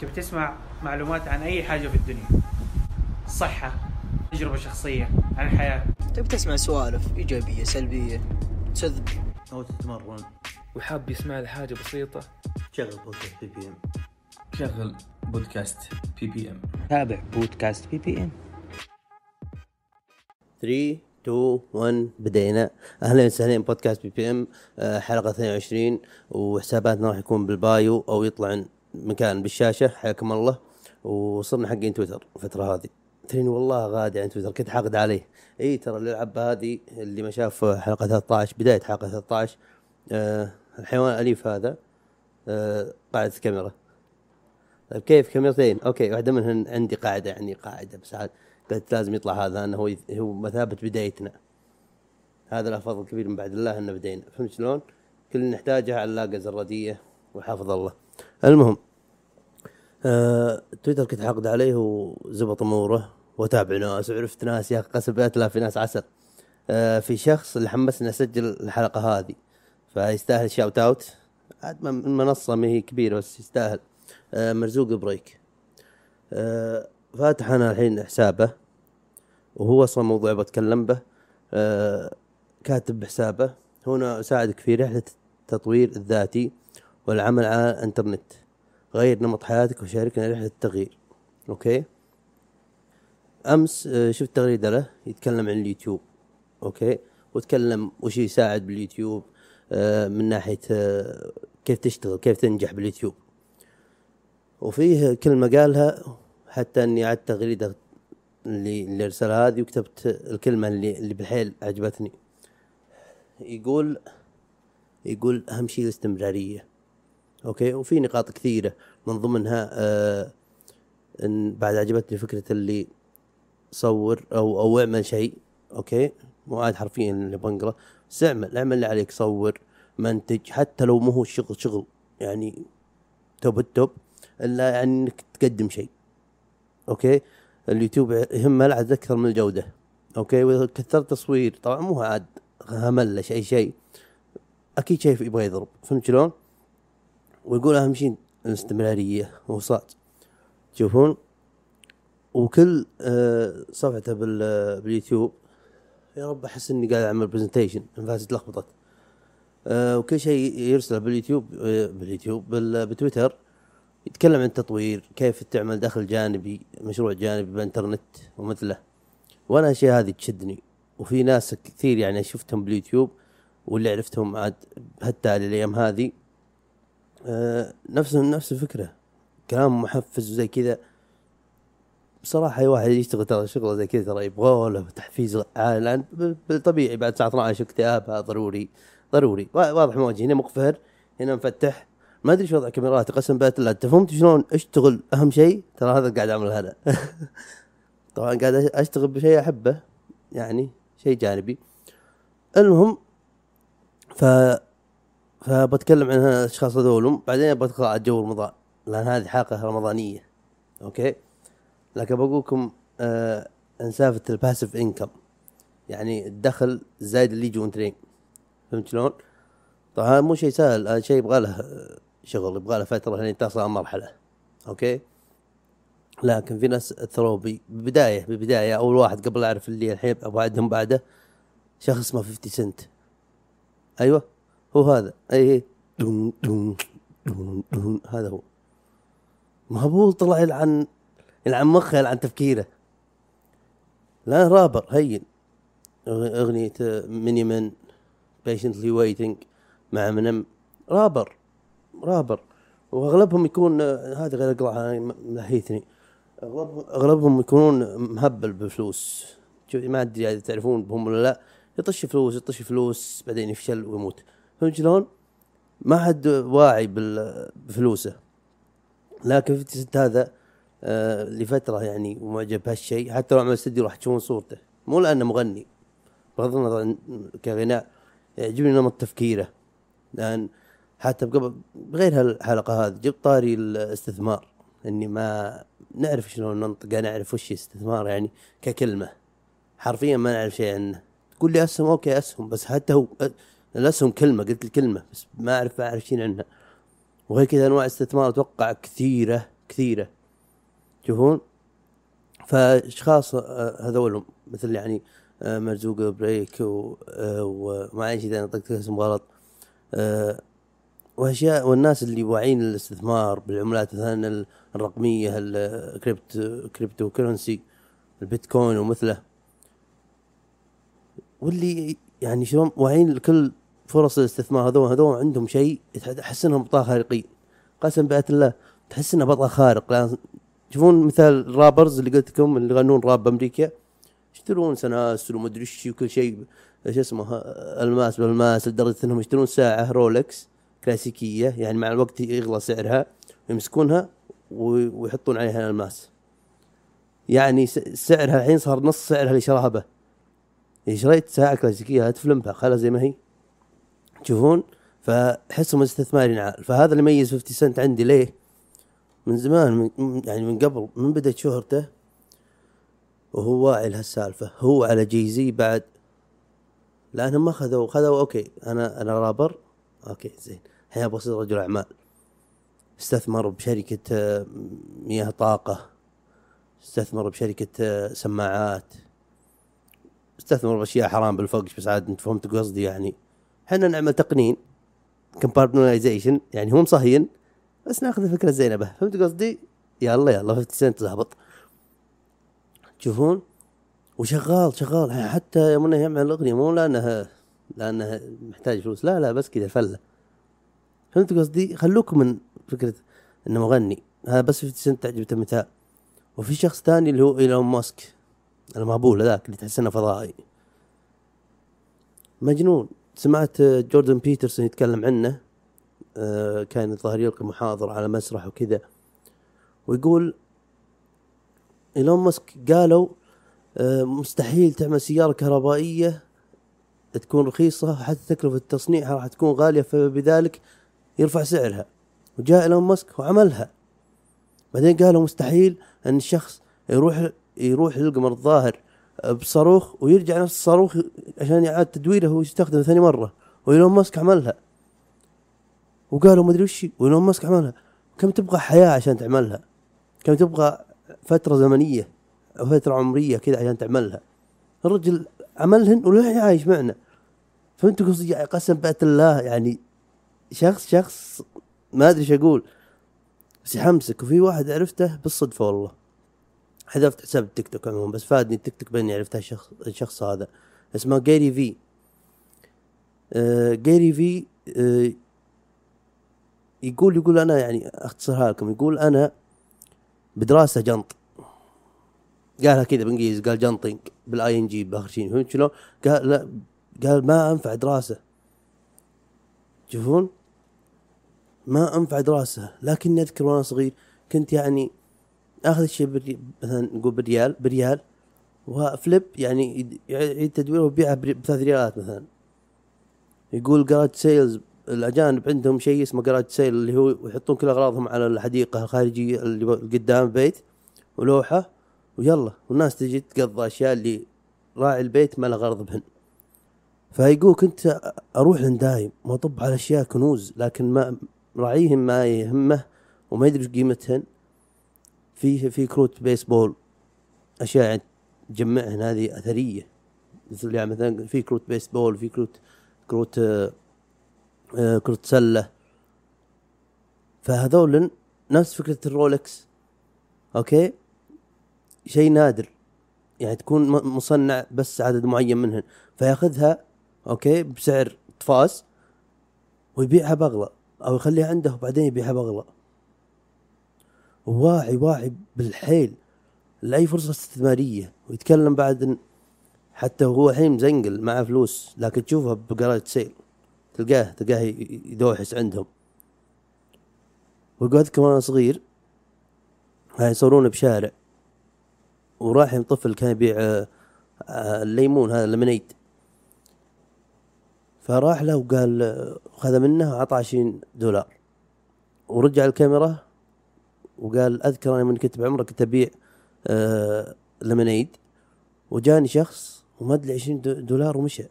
تبي تسمع معلومات عن أي حاجة في الدنيا. صحة تجربة شخصية عن الحياة. تبي تسمع سوالف إيجابية سلبية تكذب أو تتمرن. وحاب يسمع لي حاجة بسيطة. شغل بودكاست BBM. شغل بودكاست BBM. تابع بودكاست BBM. 3 2 1 بدينا. أهلا وسهلا بودكاست BBM. آه، حلقة 22 وحساباتنا راح يكون بالبايو أو يطلع مكان بالشاشة حياكم الله. وصرنا حقين تويتر الفترة هذه. ترين والله غادي عن تويتر كنت حاقد عليه. إي ترى الألعاب هذه اللي ما شاف حلقة 13 بداية حلقة 13 آه الحيوان الأليف هذا آه قاعدة الكاميرا طيب كيف؟ كاميرتين. أوكي واحدة منهن عندي قاعدة يعني قاعدة بس عاد قلت لازم يطلع هذا انه هو هو مثابة بدايتنا. هذا له فضل كبير من بعد الله إنه بدينا. فهمت شلون؟ كل نحتاجه علاقه زراديه وحافظ الله. المهم آه، تويتر كنت حاقد عليه وزبط أموره وتابع ناس وعرفت ناس يا أخي قسم بالله في ناس عسل. آه، في شخص اللي حمسني اسجل الحلقة هذه فيستاهل شاوت اوت عاد المنصه ما هي كبيرة بس يستاهل. آه، مرزوق بريك. فاتح أنا الحين حسابه وهو أصلا موضوع بتكلم به. كاتب بحسابه. هنا أساعدك في رحلة التطوير الذاتي والعمل على الإنترنت. غير نمط حياتك وشاركنا رحلة التغيير. okay؟ أمس آه، شفت تغريدة له يتكلم عن اليوتيوب. okay؟ وتكلم وش يساعد باليوتيوب آه، من ناحية آه، كيف تشتغل كيف تنجح باليوتيوب. وفيه كلمة قالها حتى إني عدت تغريدة اللي اللي أرسلها هذه وكتبت الكلمة اللي اللي بالحيل عجبتني. يقول يقول أهم شيء الاستمرارية. okay؟ وفي نقاط كثيرة من ضمنها آه إن بعد عجبتني فكرة اللي صور أو أو اعمل شيء okay؟ مو عاد حرفيا اللي بنقرأ بس اعمل اعمل اللي عليك صور منتج حتى لو مو هو الشغل شغل يعني top ال top إلا يعني إنك تقدم شيء okay؟ اليوتيوب يهمه العدد أكثر من الجودة okay؟ وإذا كثرت تصوير طبعا مو عاد هملش اي شيء أكيد شيء يبغى يضرب فهمت شلون؟ ويقول أهم شيء الاستمرارية وصاد تشوفون وكل آه، صفحته آه، باليوتيوب يا رب أحس إني قاعد أعمل presentation انفاسي تلخبطت وكل شيء يرسله باليوتيوب آه، باليوتيوب بال- بتويتر يتكلم عن التطوير كيف تعمل دخل جانبي مشروع جانبي بالانترنت ومثله. وأنا الاشياء هذه تشدني. وفي ناس كثير يعني شفتهم باليوتيوب واللي عرفتهم عاد حتى الأيام هذه نفس نفس الفكرة. كلام محفز وزي كذا. بصراحة أي واحد يشتغل ترى شغلة زي كذا ترى يبغى له تحفيز عالي. لأن بالطبيعي بعد الساعة 12 اكتئاب هذا ضروري. ضروري. وا- واضح موجه هنا مقفهر هنا مفتح. ما أدري إيش وضع كاميرات قسم بالله لا انت فهمت شلون أشتغل أهم شيء؟ ترى هذا قاعد اعمل هذا. طبعا قاعد أشتغل بشيء أحبه يعني شيء جانبي. المهم ف فبتكلم عن الأشخاص هذول بعدين بدخل على جو رمضان لأن هذه حلقة رمضانية okay؟ لكن بقول لكم آه عن سالفه ال passive income يعني الدخل الزايد اللي يجي وأنت نايم فهمت شلون؟ طبعا هذا مو شيء سهل هذا شيء يبغى له شغل يبغى له فترة لين تصل مرحلة okay؟ لكن في ناس اثروا ببداية ببداية أول واحد قبل أعرف اللي الحين أبغى اعدهم بعده شخص اسمه 50 سنت أيوه؟ هو هذا. أي دون دون دون دون. هذا هو. مهبول طلع يلعن يلعن مخه يلعن تفكيره. لا رابر هين. أغنية مني من patiently waiting مع منم. رابر رابر. وأغلبهم يكون هذا غير اقرا ملهيتني اغلبهم أغلبهم يكونون مهبل بفلوس ما أدري إذا تعرفون بهم ولا لا. يطش فلوس يطش فلوس بعدين يفشل ويموت. فهمت شلون؟ ما حد واعي بفلوسه. لكن في الست هذا آه لفترة يعني ومعجب بهالشيء حتى لو عمل استديو راح تشوفون صورته. مو لأنه مغني. بغض النظر عن كغناء يعجبني نمط تفكيره. لأن حتى قبل بغير هالحلقة هذه جبت طاري الاستثمار. إني ما نعرف شلون ننطق نعرف وش استثمار يعني ككلمة. حرفيا ما نعرف شيء عنه. تقول لي أسهم okay أسهم. بس حتى هو الاسهم كلمة قلت الكلمة بس ما أعرف اعرف شيء عنها. وغير كذا أنواع استثمار أتوقع كثيرة كثيرة. تشوفون فأشخاص آه، هذول مثل يعني آه، مرزوق بريك و- آه، وما إيش اذا نطقت اسم غلط. واشياء والناس اللي واعيين للاستثمار بالعملات مثلا الرقمية ال crypt cryptocurrency البيتكوين ومثله. واللي يعني شلون واعيين لكل فرص الاستثمار هذول هذول عندهم شيء تحس إنهم بطاقه خارقين قسم بآيات الله تحس إنه بطل خارق. تشوفون مثال ال rappers اللي قلت لكم اللي يغنون راب بأمريكا. يشترون سناسل ومدري إيش وكل شيء شو اسمه ألماس بألماس لدرجة إنهم يشترون ساعة رولكس كلاسيكية يعني مع الوقت يغلى سعرها ويمسكونها وي- ويحطون عليها ألماس. يعني سعرها الحين صار نص سعرها اللي شراها به. يعني شريت ساعة كلاسيكية لا تفلمها خلها زي ما هي. تشوفون؟ فحسهم استثماري عال فهذا اللي يميز 50 سنت عندي ليه؟ من زمان من يعني من قبل من بدأت شهرته وهو واعي لهالسالفة. هو على Jay-Z بعد لأنهم ما خذوا خذوا okay أنا أنا rapper. okay زين. الحين أبغى أصير رجل أعمال. استثمر بشركة آه، مياه طاقة. استثمر بشركة آه، سماعات. استثمر بأشياء حرام بالفقش بس عاد أنت فهمت قصدي يعني. إحنا نعمل تقنين compartmentalization يعني هو مصهين بس ناخذ الفكرة الزينة به فهمت قصدي؟ يلا يلا 50 سنت زابط تشوفون وشغال شغال. حتى يوم إنه يعمل الأغنية مو لأنها لأنها محتاج فلوس. لا لا بس كذا فلة. فهمت قصدي؟ خلوكم من فكرة إنه مغني. هذا بس 50 سنت تعجبته مثال وفي شخص ثاني اللي هو إيلون ماسك. المهبول هذاك اللي تحس إنه فضائي. مجنون. سمعت جوردن بيترسون يتكلم عنه آه، كان الظاهر يلقي محاضرة على مسرح وكذا ويقول إيلون ماسك قالوا آه، مستحيل تعمل سيارة كهربائية تكون رخيصة حتى تكلفة تصنيعها راح تكون غالية فبذلك يرفع سعرها. وجاء إيلون ماسك وعملها. بعدين قالوا مستحيل إن الشخص يروح يروح للقمر الظاهر. بصاروخ ويرجع نفس الصاروخ عشان يعاد تدويره ويستخدمه ثاني مرة. وإيلون ماسك عملها. وقالوا ما أدري وش وإيلون ماسك عملها. كم تبغى حياة عشان تعملها؟ كم تبغى فترة زمنية أو فترة عمرية كذا عشان تعملها؟ الرجل عملهن وللحين عايش معنا. فهمت قصدي يعني قسم بأت الله يعني شخص شخص ما أدري إيش أقول. بس يحمسك. وفي واحد عرفته بالصدفة والله. حذفت حساب التيك توك عموما بس فادني التيك توك بأني عرفت الشخص الشخص هذا. اسمه Gary Vee. آه Gary Vee آه يقول يقول أنا يعني اختصرها لكم يقول أنا بدراسة جنط. قالها كذا بالانجليزي قال جنطينج بال ING بآخر شيء. فهمت شلون؟ قال لا قال ما أنفع دراسة. تشوفون؟ ما أنفع دراسة. لكني أذكر وأنا صغير كنت يعني اخذ الشيء بالري... مثلا نقول بريال بريال و flip يعني يد- يعيد تدويره ويبيعه بري- بثلاث ريالات مثلا. يقول garage sales الأجانب عندهم شيء اسمه garage sale اللي هو يحطون كل أغراضهم على الحديقة الخارجية اللي قدام البيت ولوحة ويلا والناس تجي تقضى أشياء اللي راعي البيت ما له غرض بهن. فيقول كنت أروح لهم دايم واطب على أشياء كنوز لكن ما راعيهم ما يهمه وما يدري قيمتهن. في في كروت بيسبول أشياء تجمعهن هذه أثرية. مثل يعني مثلا في كروت بيسبول في كروت كروت آه، آه، كرة سلة. فهذول نفس فكرة الرولكس okay؟ شيء نادر. يعني تكون مصنع بس عدد معين منهن. فيأخذها okay بسعر طفاس ويبيعها باغلى أو يخليها عنده وبعدين يبيعها باغلى واعي واعي بالحيل. لاي فرصة استثمارية. ويتكلم بعد إن حتى هو الحين مزنقل معه فلوس لكن تشوفه ب garage sale. تلقاه تلقاه يدوحس عندهم. ويقول اذكر وأنا صغير. هاي يصورونه بشارع. وراح طفل كان يبيع آه، آه، الليمون هذا ال lemonade فراح له وقال آه، خذ منه عطى 20 دولار. ورجع الكاميرا. وقال أذكر أنا من كنت بعمره كنت ابيع آه lemonade وجاني شخص وما أدري 20 دو- دولار ومشى.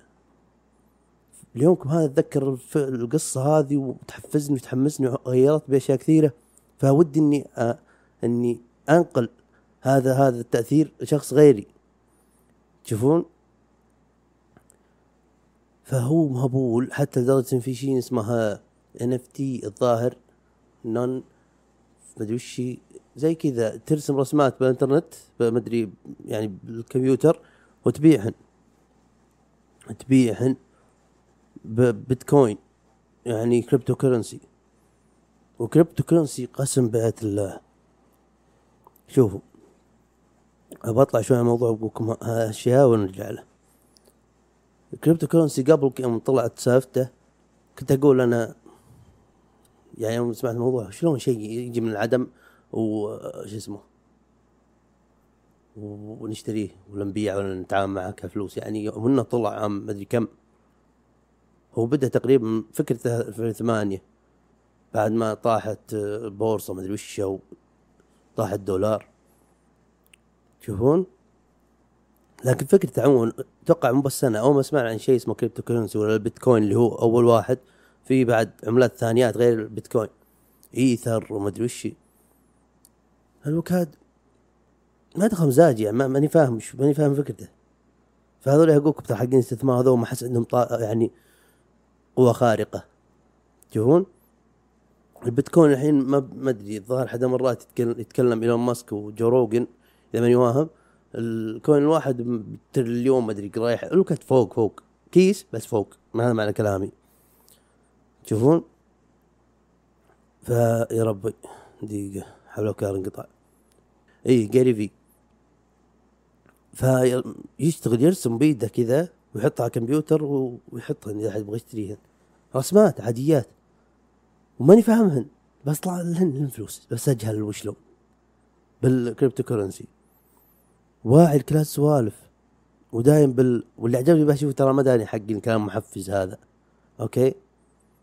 اليومكم هذا؟ أتذكر القصة هذه وتحفزني وتحمسني وغيرت باشياء كثيرة. فودي إني أ- إني أنقل هذا هذا التأثير لشخص غيري. تشوفون فهو مهبول حتى لدرجة إن في شيء اسمها NFT الظاهر. نون مدري وش زي كذا ترسم رسمات بالإنترنت مدري يعني بالكمبيوتر وتبيعهن. تبيعهن ببيتكوين يعني crypto currency و crypto currency قسم بعت الله. شوفوا ابى أطلع شوي عن الموضوع بقول لكم هالاشياء ونرجع له. ال crypto currency قبل يوم طلعت سالفته كنت أقول أنا يعني يوم سمعت الموضوع شلون شيء يجي من العدم؟ وش اسمه؟ ونشتريه ولا نبيعه ولا نتعامل معه كفلوس. يعني يوم انه طلع عام مدري كم هو بدأ تقريبا فكرته في 2008 بعد ما طاحت البورصه مدري وش طاح الدولار تشوفون لكن فكرة عموما أتوقع مو بس أنا أول ما سمعنا عن شيء اسمه crypto currency ولا البيتكوين اللي هو أول واحد في بعد عملات ثانيات غير البيتكوين. إيثر ومدري وش الوكاد ما دخل مزاجي يعني ما- ماني فاهم ماني فاهم فكرته. فهذول يقولك بتاع حقين استثمار هذول ما احس عندهم. يعني قوة خارقة. تشوفون؟ البيتكوين الحين ما ما أدري الظاهر حدا مرات يتكلم, يتكلم إيلون ماسك وجو روجن إذا ماني واهم. الكوين الواحد بتريليون ما أدري رايح الوكت فوق فوق. كيس بس فوق. ما هذا معنى كلامي. تشوفون؟ فيا ربي دقيقة حول وكار انقطع. إي جاري في فيشتغل يرسم بيده كذا ويحطها على الكمبيوتر ويحطها إذا أحد يبغى يشتريها رسمات عاديات. وماني فاهمهن. بس طلع لهن فلوس. بس أجهل وشلون بالكريبتو كرنسي واعي لكل هالسوالف. ودايم بال واللي عجبني بقى شوف ترى ما داني حق الكلام محفز هذا. أوكي؟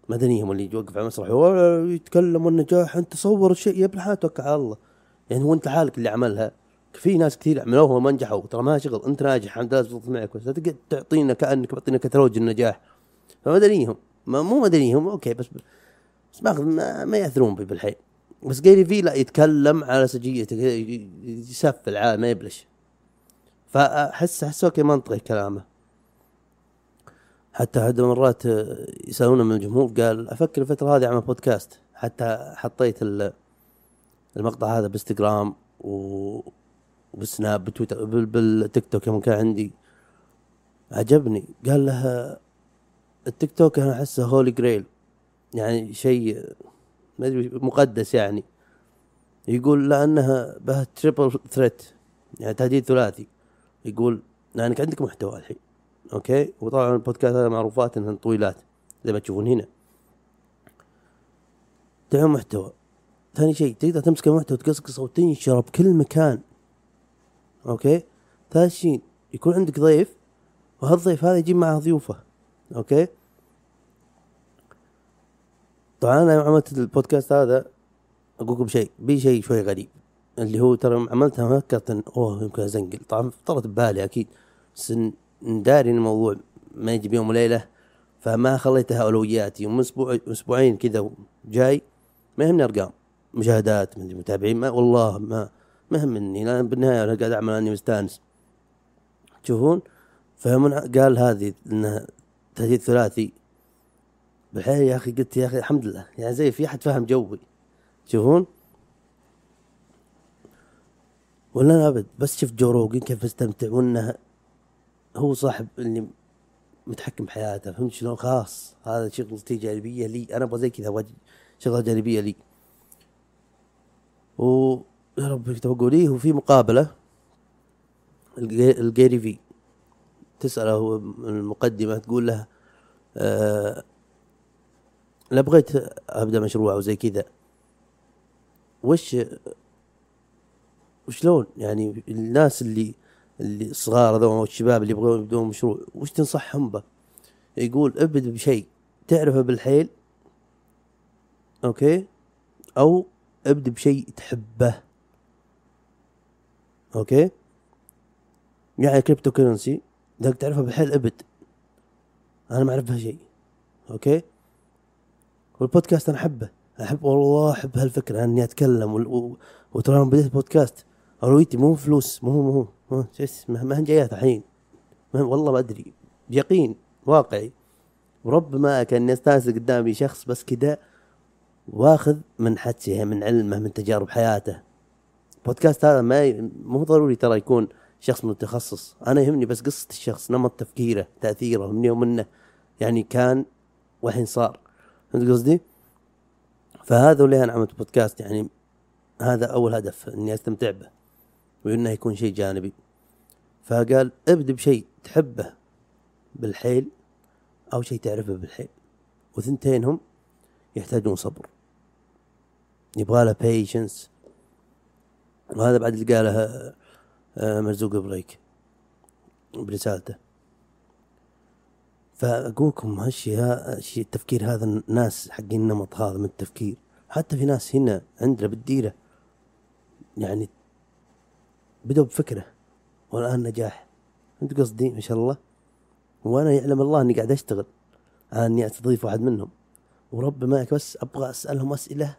مدنيهم اللي يوقف على المسرح. "ولا يتكلم والنجاح أنت صور الشيء يا ابن الحلال توكل على الله. يعني هو أنت حالك اللي عملها. في ناس كثير عملوها وما نجحوا. ترى ما شغل أنت ناجح الحمد لله زبط معك بس تقعد تعطينا كأنك معطينا كتالوج النجاح. فما دانيهم ما مو ما دانيهم أوكي بس بس ما ما, يأثرون بي بالحيل بس Gary Vee لا يتكلم على سجيته يسفل عاد ما يبلش. فاحس أحس أوكي منطقي كلامه. حتى عدة مرات يسالونه من الجمهور قال أفكر الفترة هذه اعمل بودكاست. حتى حطيت ال- المقطع هذا بإنستغرام وبالسناب بتويتر بال- بالتيك توك يوم كان عندي. عجبني. قال له التيك توك أنا أحسه holy grail يعني شيء ما أدري مقدس يعني. يقول لأنها بها triple threat يعني تهديد ثلاثي. يقول لأنك عندك محتوى الحين. أوكي؟ وطبعا البودكاست هذا معروفات إنهن طويلات زي ما تشوفون هنا. تعمل محتوى. ثاني شيء تقدر تمسك المحتوى تقصقصه وتنشره بكل مكان. أوكي؟ ثالث شيء يكون عندك ضيف وهالضيف هذا يجيب معه ضيوفه. أوكي؟ طبعا أنا عملت البودكاست هذا أقول لكم شيء بي شيء شوي غريب اللي هو ترى عملتها ما فكرت أوه يمكن أزنقل. طبعا طرت ببالي أكيد. إن داري الموضوع ما يجي بيوم وليلة فما خليتها أولوياتي. ومن أسبوع أسبوعين كذا جاي ما يهمني ارقام مشاهدات من متابعين ما والله ما ما يهمني لأن بالنهاية أنا قاعد أعمل أني مستأنس. تشوفون فمن قال هذه إنها تهديد ثلاثي. بالحيل يا أخي قلت يا أخي الحمد لله. يعني زي في أحد فاهم جوي. تشوفون ولا أنا أبد. بس شفت جو كيف مستمتع وانه هو صاحب اللي متحكم بحياته فهمت شلون؟ خلاص هذا شغلتي جانبية لي أنا أبغى زي كذا أبغى شغلة جانبية لي. و يا رب بقول إيه وفي مقابلة الجي- الجيري في. تسأله المقدمة تقول له آه لا بغيت أبدأ مشروع أو زي كذا. وش وشلون؟ يعني الناس اللي اللي الصغار هذول أو الشباب اللي يبغون يبدون مشروع وش تنصحهم به؟ يقول ابد بشيء تعرفه بالحيل أوكي؟ أو ابدا بشيء تحبه أوكي؟ يعني crypto currency بدك تعرفها بالحيل ابد. أنا ما أعرف بها شيء أوكي؟ والبودكاست أنا أحبه أحب والله أحب هالفكرة أني أتكلم وترى بديت بودكاست. اولويتي مو فلوس مو مو مو شو اسمه ما هي جايات الحين. والله ما أدري. بيقين واقعي. وربما كان يستأنس قدامي شخص بس كذا واخذ من حدسه من علمه من تجارب حياته. بودكاست هذا ما ي... مو ضروري ترى يكون شخص متخصص أنا يهمني بس قصة الشخص نمط تفكيره تأثيره من يوم انه يعني كان والحين صار. فهمت قصدي؟ فهذا اللي أنا عملت بودكاست. يعني هذا أول هدف إني أستمتع به. وإنه يكون شيء جانبي. فقال ابدأ بشيء تحبه بالحيل أو شيء تعرفه بالحيل. وثنتينهم يحتاجون صبر. يبغى له patience وهذا بعد اللي قاله آه، مرزوق بريك برسالته. فأقولكم هالشيء ها- الشيء التفكير هذا الناس حقين النمط هذا من التفكير. حتى في ناس هنا عندنا بالديرة. يعني بدوا بفكره والآن نجاح. أنت قصدي؟ ما شاء الله. وأنا يعلم الله أني قاعد أشتغل. على أني أستضيف واحد منهم. ورب معك بس أبغى أسألهم أسئلة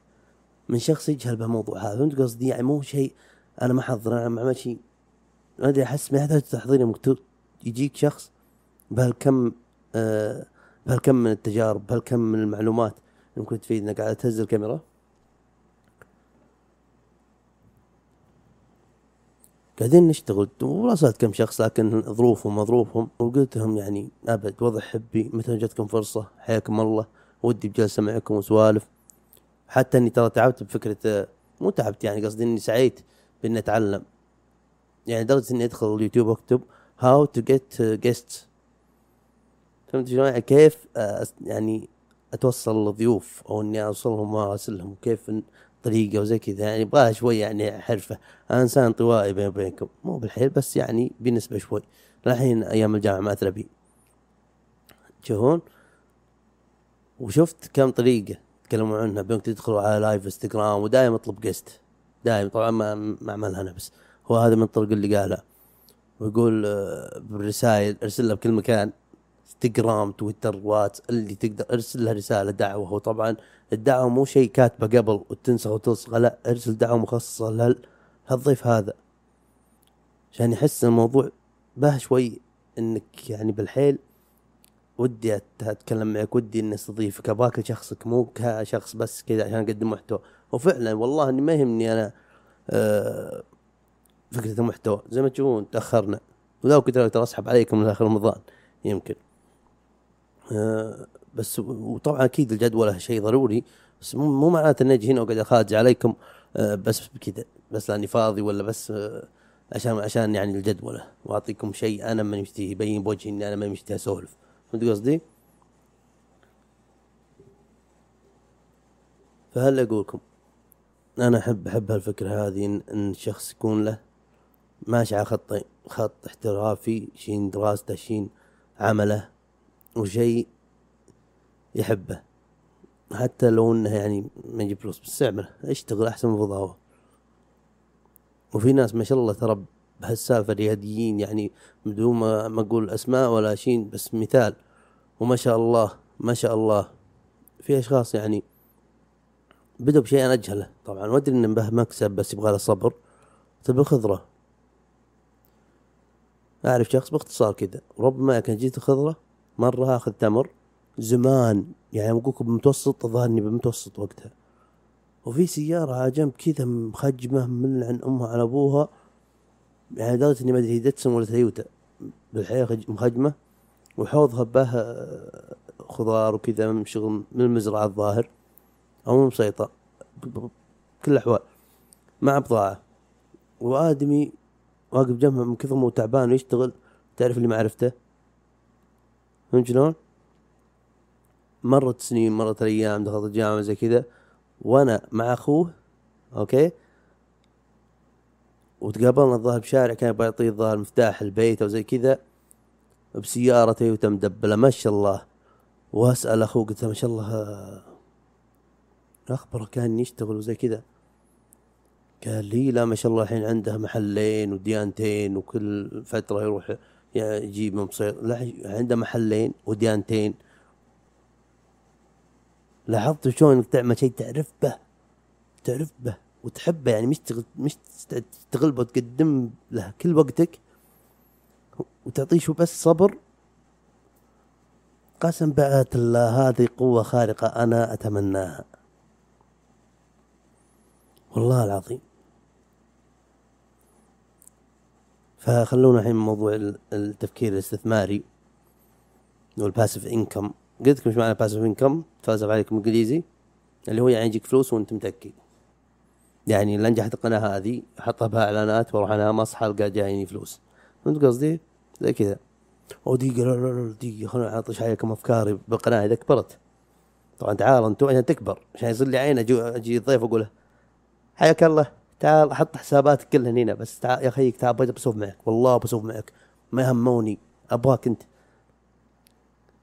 من شخص يجهل بهالموضوع هذا. فهمت قصدي؟ يعني مو شيء أنا ما حضر أنا ما شيء. ما أدري أحس ما يحتاج تحضير تو- يجيك شخص بهالكم آه بهالكم من التجارب بهالكم من المعلومات ممكن تفيدنا. قاعد تهز الكاميرا. قاعدين نشتغل. وراسلت كم شخص لكن ظروفهم ما ظروفهم. وقلت لهم يعني أبد وضع حبي متى جاتكم فرصة؟ حياكم الله. ودي بجلسة معكم وسوالف. حتى إني ترى تعبت بفكرة مو تعبت يعني قصدي إني سعيت بإني أتعلم. يعني لدرجة إني أدخل اليوتيوب وأكتب how to get guest فهمت شلون؟ يعني كيف آه، يعني أتوصل لضيوف أو إني أوصلهم وأراسلهم. كيف إن- طريقة وزي كذا يعني يبغاها شوي يعني حرفة. أنا إنسان انطوائي بيني وبينكم مو بالحيل بس يعني بنسبة شوي. الحين أيام الجامعة ما اتربي تشوفون وشفت كم طريقة تكلموا عنها. بيوم تدخلوا على live انستغرام ودائما اطلب guest دائما طبعا ما ما أعملها أنا بس. هو هذا من الطرق اللي قالها. ويقول آه، بالرسائل أرسل له بكل مكان. انستغرام تويتر واتس اللي تقدر ارسل له رسالة دعوة. وطبعا الدعوة مو شيء كاتبه قبل وتنسخ وتلصق لا ارسل دعوة مخصصة لهال هالضيف هذا. عشان يحس الموضوع به شوي إنك يعني بالحيل. ودي أتكلم معك ودي إني أستضيفك. ابغاك لشخصك مو كشخص بس كذا عشان أقدم محتوى. وفعلا والله إني ما يهمني أنا آه فكرة المحتوى. زي ما تشوفون تأخرنا. ولو كنت أسحب عليكم من اخر رمضان يمكن. بس و- وطبعا أكيد الجدولة شيء ضروري بس مو معناته إني أجي هنا واقعد أخارج عليكم آه بس بكذا بس لأني فاضي ولا بس آه عشان عشان يعني الجدولة. وأعطيكم شيء أنا ماني مشتهي يبين بوجهي إني أنا ماني مشتهي أسولف. فهمت قصدي؟ فهل أقولكم أنا احب أحب هالفكرة هذه ان, إن الشخص يكون له ماشي على خط خط احترافي شين دراسته شين عمله. وشيء يحبه. حتى لو إنه يعني ما يجيب فلوس بس اعمله اشتغل أحسن من فضاوة. وفي ناس ما شاء الله ترى بهالسالفة رياديين يعني بدون ما أقول أسماء ولا شيء بس مثال. وما شاء الله ما شاء الله. في أشخاص يعني بدوا بشيء أنا أجهله. طبعا وادري إنه به مكسب بس يبغى له صبر. تبي خضره أعرف شخص باختصار كذا ربما كان جيت خضره مرة آخذ تمر زمان يعني أقول بمتوسط الظاهر اني بمتوسط وقتها. وفي سيارة على جنب كذا مخجمة من عن أمها على أبوها يعني لدرجة إني ما أدري هي دتسون ولا تويوتا بالحقيقة خج- مخجمة وحوضها به آه، خضار وكذا من شغل من المزرعة الظاهر ب- ب- بكل الأحوال مع بضاعة. وآدمي واقف جنبها من كثر ما هو تعبان ويشتغل تعرف اللي ما عرفته فهمت شلون؟ مرت سنين مرت الأيام دخلت الجامعة زي كذا. وأنا مع أخوه أوكي؟ وتقابلنا الظاهر بشارع كان يبغى يعطيه الظاهر مفتاح البيت أو زي كذا. بسيارة تويوتا مدبلة ما شاء الله. وأسأل أخوه قلت ما شاء الله آه، أخبره كان يشتغل وزي كذا. قال لي لا ما شاء الله الحين عنده محلين وديانتين وكل فترة يروح يجيب من بصير. عنده محلين وديانتين. لاحظت شلون انك تعمل شيء تعرف به تعرف به وتحبه يعني مش تغ... مش تست- تستغل وتقدم له كل وقتك وتعطيه شو بس صبر. قسم بعد الله هذه قوة خارقة أنا أتمناها. والله العظيم. فخلونا الحين موضوع ال- التفكير الاستثماري والباسف انكم قلت لكم إيش معنى باسف انكم تفلسف عليكم إنجليزي. اللي هو يعني يجيك فلوس وأنت متكي يعني اللي نجحت القناة هذه احطها بها إعلانات وأروح أنام أصحى ألقى جايني فلوس. فهمت قصدي؟ زي كذا. أو دقيقة لا لا لا دقيقة خليني اعطش عليكم أفكاري بالقناة إذا كبرت. طبعا تعال أنتم عشان تكبر. عشان يصير لي عين أجي أجي ضيف أقول حياك الله. تعال أحط حساباتك كلها هنا بس تعال يا خيك تعال بجي بسولف معك والله بسولف معك. ما هموني أبغاك أنت.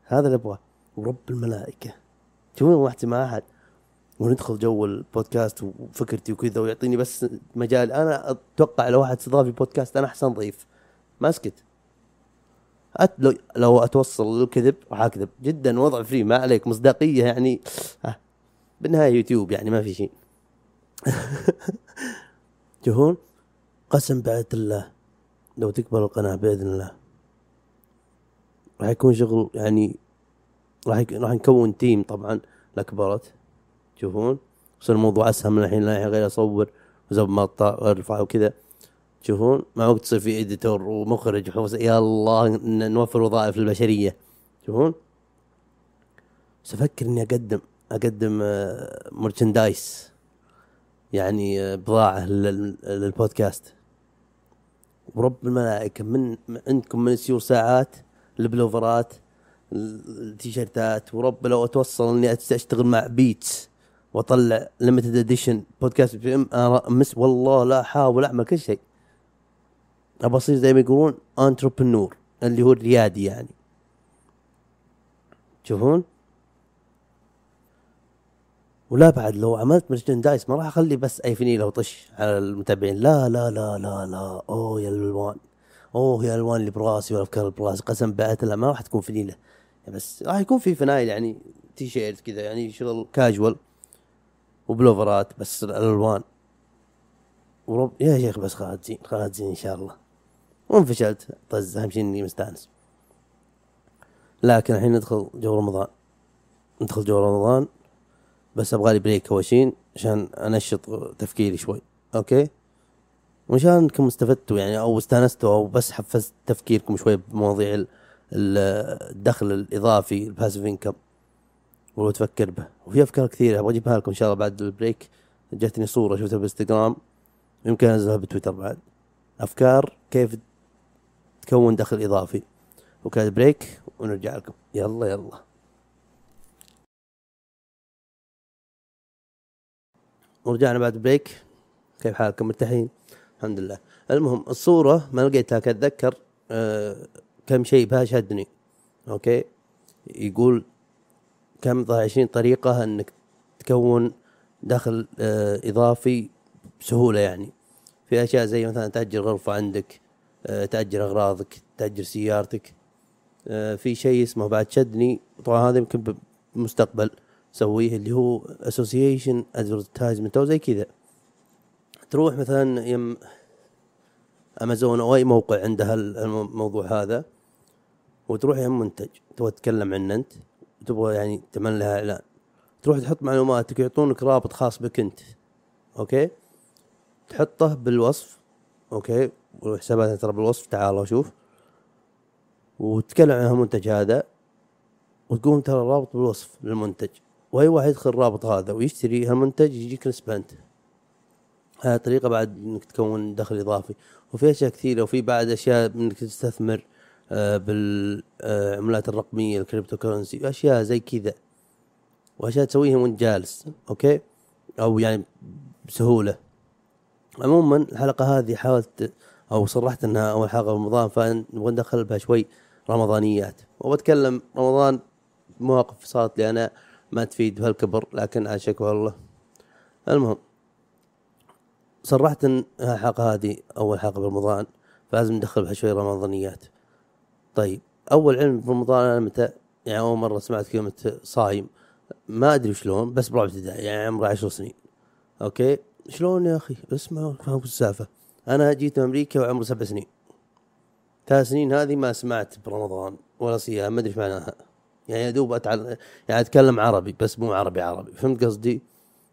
هذا اللي أبغاه. ورب الملائكة. تشوفون احكي مع أحد. وندخل جو البودكاست وفكرتي وكذا ويعطيني بس مجال. أنا أتوقع لو واحد استضاف بودكاست أنا أحسن ضيف. ما أسكت. لو أتوصل للكذب راح أكذب. جدا وضع free ما عليك. مصداقية يعني. آه. بالنهاية يوتيوب يعني ما في شيء. تشوفون قسم بعد الله لو تكبر القناة بإذن الله. راح يكون شغل يعني راح يك... راح نكون team طبعا لا كبرت تشوفون يصير الموضوع أسهل من الحين لا غير اصور وزب مقطع وارفع وكذا. تشوفون مع وقت يصير في إديتور ومخرج وحوس يا الله نوفر وظائف للبشرية. تشوفون بس أفكر إني أقدم أقدم مرشندايس يعني آه، بضاعة لل- للبودكاست. ورب الملائكة من عندكم من السيور ساعات البلوفرات ال- التيشيرتات ورب لو أتوصل إني أشتغل مع بيتس وأطلع ليمتد اديشن بودكاست بي أم أنا مس والله لا أحاول أعمل كل شيء. أبى أصير زي ما يقولون entrepreneur اللي هو الريادي يعني. تشوفون ولا بعد لو عملت merchandise ما راح أخلي بس أي فنيله وطش على المتابعين. لا لا لا لا لا. أوه يا الالوان أوه يا الالوان اللي براسي والافكار اللي براسي. قسم بعد لا ما راح تكون فنيلة. بس راح يكون في فنايل يعني تي شيرت كذا يعني شغل كاجوال وبلوفرات بس الألوان. ورب يا شيخ بس خالد زين خالد زين إن شاء الله. وان فشلت طز أهم شيء إني مستأنس. لكن الحين ندخل جو رمضان. ندخل جو رمضان. بس أبغى لي break أول شيء عشان أنشط تفكيري شوي. okay؟ الله انكم استفدتوا يعني أو استانستوا أو بس حفزت تفكيركم شوي بمواضيع ال- ال- الدخل الإضافي ال passive income ولو تفكر به. وفي أفكار كثيرة أبغى أجيبها لكم إن شاء الله بعد ال break جتني صورة شفتها بالانستغرام يمكن أنزلها بتويتر بعد. أفكار كيف تكون دخل إضافي. وكان break ونرجع لكم. يلا يلا. ورجعنا بعد break كيف حالكم؟ مرتاحين؟ الحمد لله. المهم الصورة ما لقيتها لكن اتذكر آه كم شيء بها شدني. أوكي؟ يقول كم ظهر 20 طريقة إنك تكون دخل آه إضافي بسهولة يعني. في أشياء زي مثلا تأجر غرفة عندك آه تأجر أغراضك تأجر سيارتك آه في شيء اسمه بعد شدني. طبعا هذا يمكن بالمستقبل سويه اللي هو association advertisement أو زي كذا. تروح مثلا يم امازون أو أي موقع عنده الموضوع هذا وتروح يم منتج تبغى تتكلم عنه أنت تبغى يعني تعمل لها إعلان. تروح تحط معلوماتك يعطونك رابط خاص بك أنت. okay؟ تحطه بالوصف okay؟ وحساباتها ترى بالوصف تعال شوف. وتتكلم عن المنتج هذا وتقوم ترى الرابط بالوصف للمنتج. واي واحد يدخل الرابط هذا ويشتري هالمنتج يجيك نسبة هذه طريقة بعد إنك تكون دخل إضافي. وفي أشياء كثيرة وفي بعد أشياء إنك تستثمر آه، بالعملات الرقمية ال cryptocurrency أشياء زي كذا. وأشياء تسويها وأنت جالس okay؟ أو يعني بسهولة. عموما الحلقة هذه حاولت أو صرحت إنها أول حلقة رمضان فنبغى ندخل بها شوي رمضانيات. وبتكلم رمضان مواقف صارت لي أنا ما تفيد بهالكبر لكن شكوى الله المهم صرحت إن الحلقة هذه أول حلقة برمضان فلازم ندخل بها شوي رمضانيات. طيب أول علم برمضان أنا متى؟ يعني أول مرة سمعت كلمة صايم. ما أدري شلون بس برابع ابتدائي يعني عمره عشر سنين. أوكي؟ شلون يا أخي؟ اسمع فاهم وش السالفة. أنا جيت من أمريكا وعمري سبع سنين. ثلاث سنين هذه ما سمعت برمضان ولا صيام ما أدري معناها. يعني يا دوب أتعلم يعني أتكلم عربي بس مو عربي عربي. فهمت قصدي؟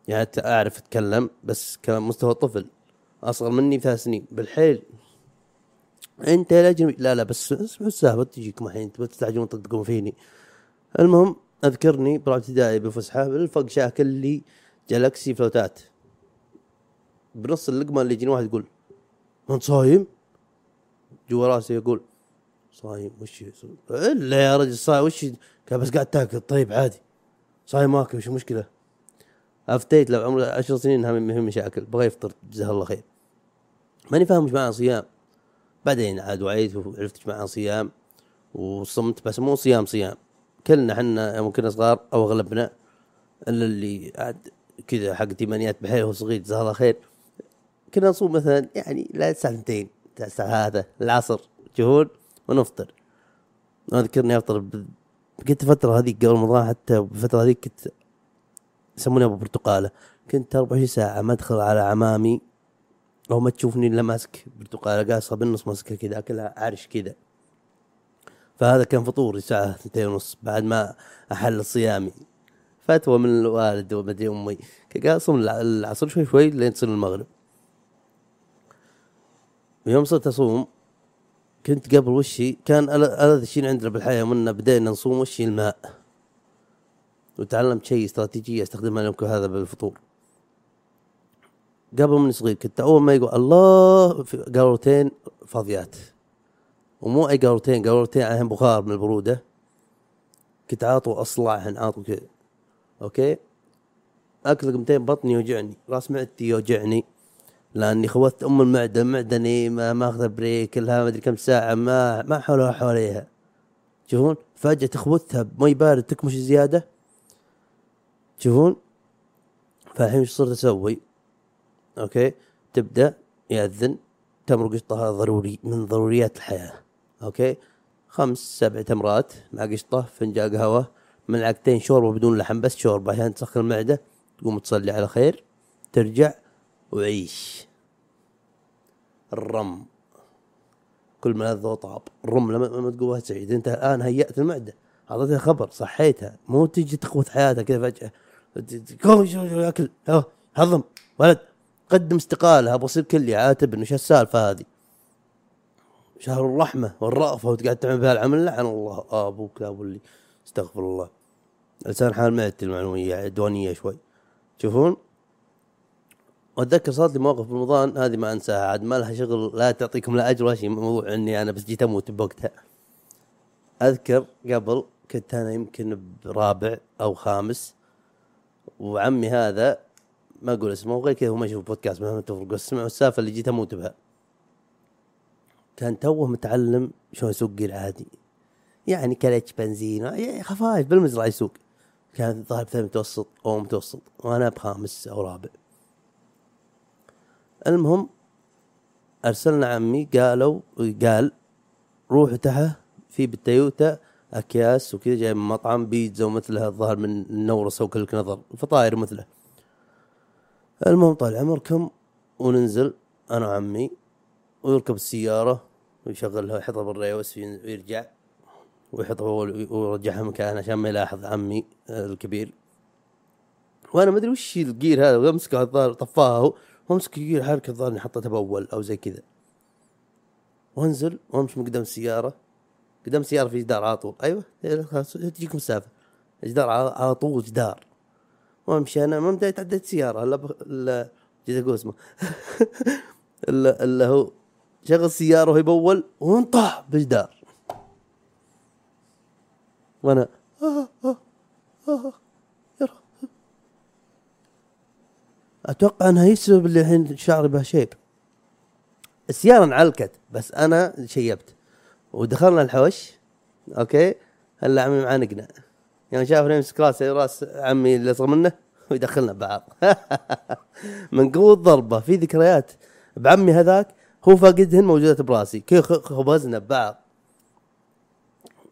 يعني أعرف أتكلم بس كلام مستوى طفل. أصغر مني بثلاث سنين. بالحيل. أنت يا الاجنبي لا لا بس اسمعوا السالفه تجيكم الحين تستعجلون تطقطقون فيني. المهم أذكرني برابع ابتدائي بفسحه بالفق شاكل لي جالكسي فلوتات. بنص اللقمة اللي يجيني واحد يقول أنت صايم؟ جوا راسي يقول صايم وش إلا يا رجل صايم وش قال بس قاعد تاكل طيب عادي. صايم اكل وش المشكلة؟ أفتيت لو عمره عشر سنين هم في مشاكل بغى يفطر جزاه الله خير. ماني فاهم إيش معنى صيام. بعدين عاد وعيت وعرفت إيش معنى صيام وصمت بس مو صيام صيام. كلنا حنا يوم كنا صغار أو أغلبنا إلا اللي عاد كذا حق تيمانيات بحيل هو صغير جزاه الله خير. كنا نصوم مثلا يعني لا 2 الساعة هذا العصر جهود ونفطر. اذكرني أفطر ب... كنت فترة هذيك قبل رمضان حتى بالفترة هذيك كنت يسموني أبو برتقالة. كنت 24 ساعة ما أدخل على عمامي أو ما تشوفني إلا ماسك برتقالة قاصة بالنص ماسكها كذا أكلها عرش كذا. فهذا كان فطوري الساعة اثنتين ونص بعد ما أحل صيامي. فتوى من الوالد ومدري صوم الع- العصر شوي شوي لين تصير المغرب. ويوم صرت أصوم كنت قبل وشي كان أل- ألذ شيء عندنا بالحياة منا بدينا نصوم وشي الماء. وتعلمت شيء استراتيجية استخدمها لكم هذا بالفطور. قبل من صغير كنت أول ما يقول الله قارورتين فاضيات. ومو أي قارورتين قارورتين عليهم بخار من البرودة. كنت عاطو أصلعهن عاطو كذا. أوكي؟ أكل لقمتين بطني يوجعني. راس معدتي يوجعني. لاني خوت ام المعده معدني ما ماخذه بريك لها ما ادري كم ساعة ما ما حولها حواليها. تشوفون فجأة تخوتها بمي بارد تكمش زيادة. تشوفون فالحين إيش صرت أسوي؟ أوكي تبدأ يأذن تمر قشطه ضروري من ضروريات الحياة. أوكي خمس سبع تمرات مع قشطة فنجان قهوه ملعقتين شوربة بدون لحم بس شوربة عشان تسخن المعدة تقوم تصلي على خير ترجع وعيش. الرم. كل ملذ وطاب الرم لما, لما تقول سعيد. انت الآن هيأت المعدة. أعطيتها خبر صحيتها. مو تجي تخوت حياتها كذا فجأة. ت- ت- قوم شو- شو أكل. يلا، هضم. ولد قدم استقالة. أبغى أصير كلي عاتب إنه شو السالفة هذه؟ شهر الرحمة والرأفة وتقعد تعمل بها العمل. لعن الله أبوك أبو اللي. استغفر الله. لسان حال معدتي المعلومية. عدوانية شوي. تشوفون؟ واتذكر صارت لي مواقف برمضان هذه ما انساها عاد ما لها شغل لا تعطيكم لا أجر ولا شيء موضوع إني أنا بس جيت أموت بوقتها. أذكر قبل كنت أنا يمكن برابع أو خامس وعمي هذا ما أقول اسمه غير كذا هو ما يشوف بودكاست ما تفرق بس اسمعوا السالفة اللي جيت أموت بها. كان توه متعلم شلون يسوق جير عادي. يعني كلتش بنزين يعني خفايف بالمزرعة يسوق. كان ظاهر في متوسط أو متوسط وأنا بخامس أو رابع. المهم أرسلنا عمي قالوا قال روحوا تحت في بالتويوتا أكياس وكذا جاي من مطعم بيتزا ومثلها الظاهر من النورس وكلك نظر فطاير مثله المهم طال عمركم وننزل أنا وعمي ويركب السيارة ويشغلها ويحطها بالريوس ويرجع ويحطها ويرجعها مكانها عشان ما يلاحظ عمي آه، الكبير. وأنا ما أدري وش الجير هذا وامسكه الظاهر طفاها هو وامسك حركة الظاهر إني حطيتها بأول أو زي كذا. وانزل وامشي من قدام السيارة. قدام السيارة في جدار على طول. أيوه تجيكم السالفه جدار على طول جدار. وامشي أنا ما بديت عديت سياره الا. الا جيت أقول اسمه. الا الا هو شغل السيارة وهي بأول وانطح بجدار. وأنا آه آه آه يا رب. أتوقع إنها هي السبب اللي الحين شعري به شيب. السيارة انعلقت بس أنا شيبت. ودخلنا الحوش أوكي؟ هلأ عمي معانقنا. يوم شافنا يمسك راسي راس عمي اللي اصغر منه ويدخلنا ببعض من قوة ضربة في ذكريات. بعمي هذاك هو فاقدهن موجودات براسي. كيف خ- خبزنا ببعض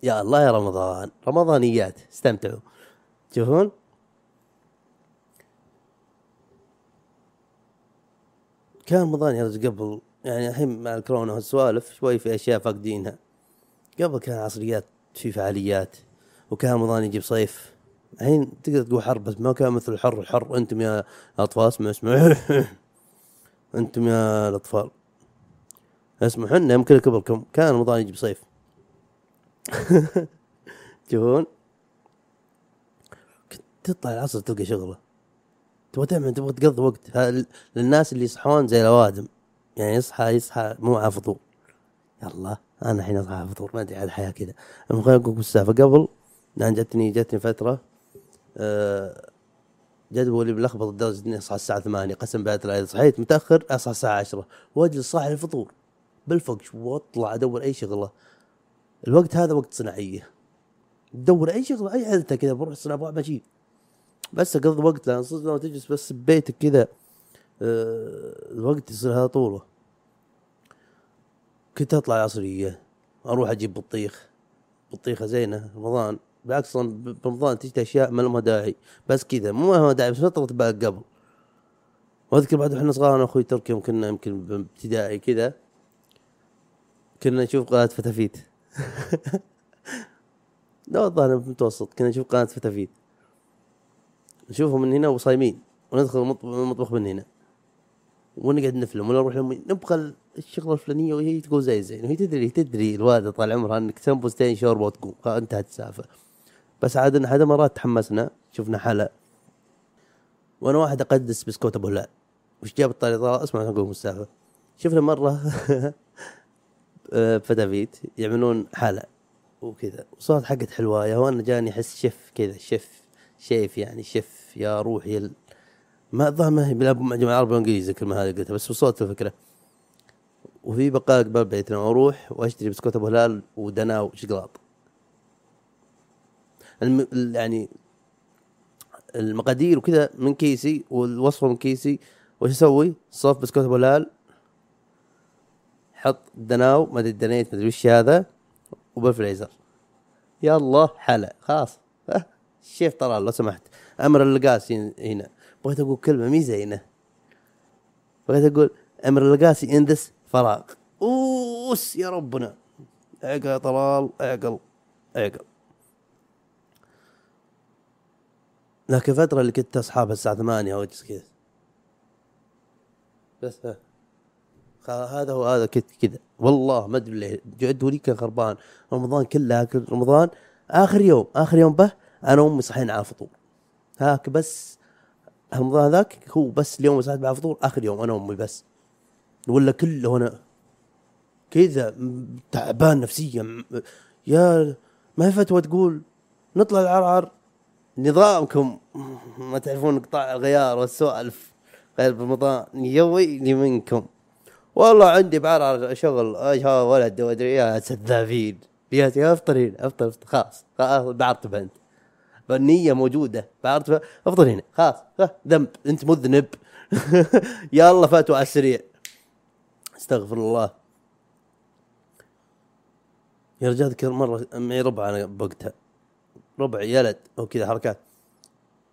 يا الله يا رمضان. رمضانيات استمتعوا. تشوفون؟ كان رمضان يا رجل قبل يعني الحين مع الكورونا والسوالف شوي في أشياء فاقدينها. قبل كان عصريات في فعاليات وكان رمضان يجيب صيف. الحين تقدر تقول حر بس ما كان مثل الحر الحر أنتم يا أطفال اسمع اسمع أنتم يا الأطفال. اسمع حنا يمكن كبركم كان رمضان يجيب صيف. تشوفون كنت تطلع العصر تلقى شغلة. تبغى تعمل تبغى تقضي وقت. للناس اللي يصحون زي الأوادم. يعني يصحى يصحى مو على فطور. يلا أنا الحين أصحى على فطور ما أدري على الحياة كذا. المهم خليني أقول السالفه قبل لأن جتني جتني فترة آه، جدولي ملخبط لدرجه إني أصحى الساعة 8 قسم بالله إذا صحيت متأخر أصحى الساعة 10 وأجلس صاحي الفطور بالفقش وأطلع أدور أي شغلة. الوقت هذا وقت صناعية. تدور أي شغلة أي حدثة كذا بروح الصناعة بروح ماشي. بس اقضي وقت لأن صدق لو تجلس بس ببيتك كذا آه، الوقت يصير هذا طوله. كنت أطلع العصريه أروح أجيب بطيخ. بطيخة زينة رمضان. بالعكس أصلا تجي أشياء ما لها داعي بس كذا مو لها داعي بس فتره بالك قبل. وأذكر بعد إحنا صغار أنا وأخوي تركي يوم كنا يمكن بابتدائي كذا كنا نشوف قناة فتافيت. لا والله أنا بمتوسط كنا نشوف قناة فتافيت. نشوفهم من هنا وصايمين وندخل المط- المطبخ من هنا. ونقعد نفلم ولا نروح نبغى الشغلة الفلانية وهي تقول زي زين وهي تدري تدري الوالدة طال عمرها إنك تنبوستين شوربة وتقوم انتهت السالفة. بس عاد حدا مرات تحمسنا شفنا حلا. وأنا واحد أقدس بسكوت أبو هلال. وش جاب الطريقة اسمع أقول السالفه شفنا مرة آه، فتافيت يعملون حلا وكذا. وصارت حقت حلوايه وأنا جاني أحس شف كذا شف شيف يعني شف يا روحي ال... ما الظاهر ما هي بالجمع العربي والانجليزي الكلمة هذه قلتها بس وصلت الفكرة. وفي بقاء قبل بيتنا وأروح وأشتري بسكوت أبو هلال ودنا وشقلاط الم... ال- يعني المقادير وكذا من كيسي والوصفه من كيسي. وش أسوي؟ صف بسكوت أبو هلال حط دناو ما أدري دنيت ما أدري وش هذا وبالفريزر. يلا حلا خلاص. ها، الشيف طلال لو سمحت. أمر اللقاسي هنا. بغيت أقول كلمة مي زينة. بغيت أقول أمر اللقاسي اندس فراغ. أوس يا ربنا. اعقل يا طلال اعقل اعقل لكن الفترة اللي كنت أصحابها الساعة ثمانية أو أجلس كذا. بس هذا هو هذا كنت كذا. والله ما أدري ليه. جدولي كان خربان. رمضان كله آكل. رمضان آخر يوم. آخر يوم به أنا وأمي صحينا على الفطور هاك بس رمضان ذاك هو بس اليوم صحيت على الفطور آخر يوم أنا وأمي بس. ولا كله أنا كذا تعبان نفسيا. يا ما هي فتوى تقول نطلع العرعر. نظامكم. ما تعرفون قطاع الغيار والسوالف. غير برمضان يويلي منكم. والله عندي بعرعر شغل. ها ولد وأدري يا سذافين يا يا أفطر أفطر. خلاص. خلاص بعرتب انت فالنية موجودة. بعرتب افطر هنا. خلاص. ذنب. أنت مذنب. يلا فاتوا على السريع. استغفر الله. يا رجال اذكر مرة معي ربع أنا بوقتها. ربع يلد وكذا حركات.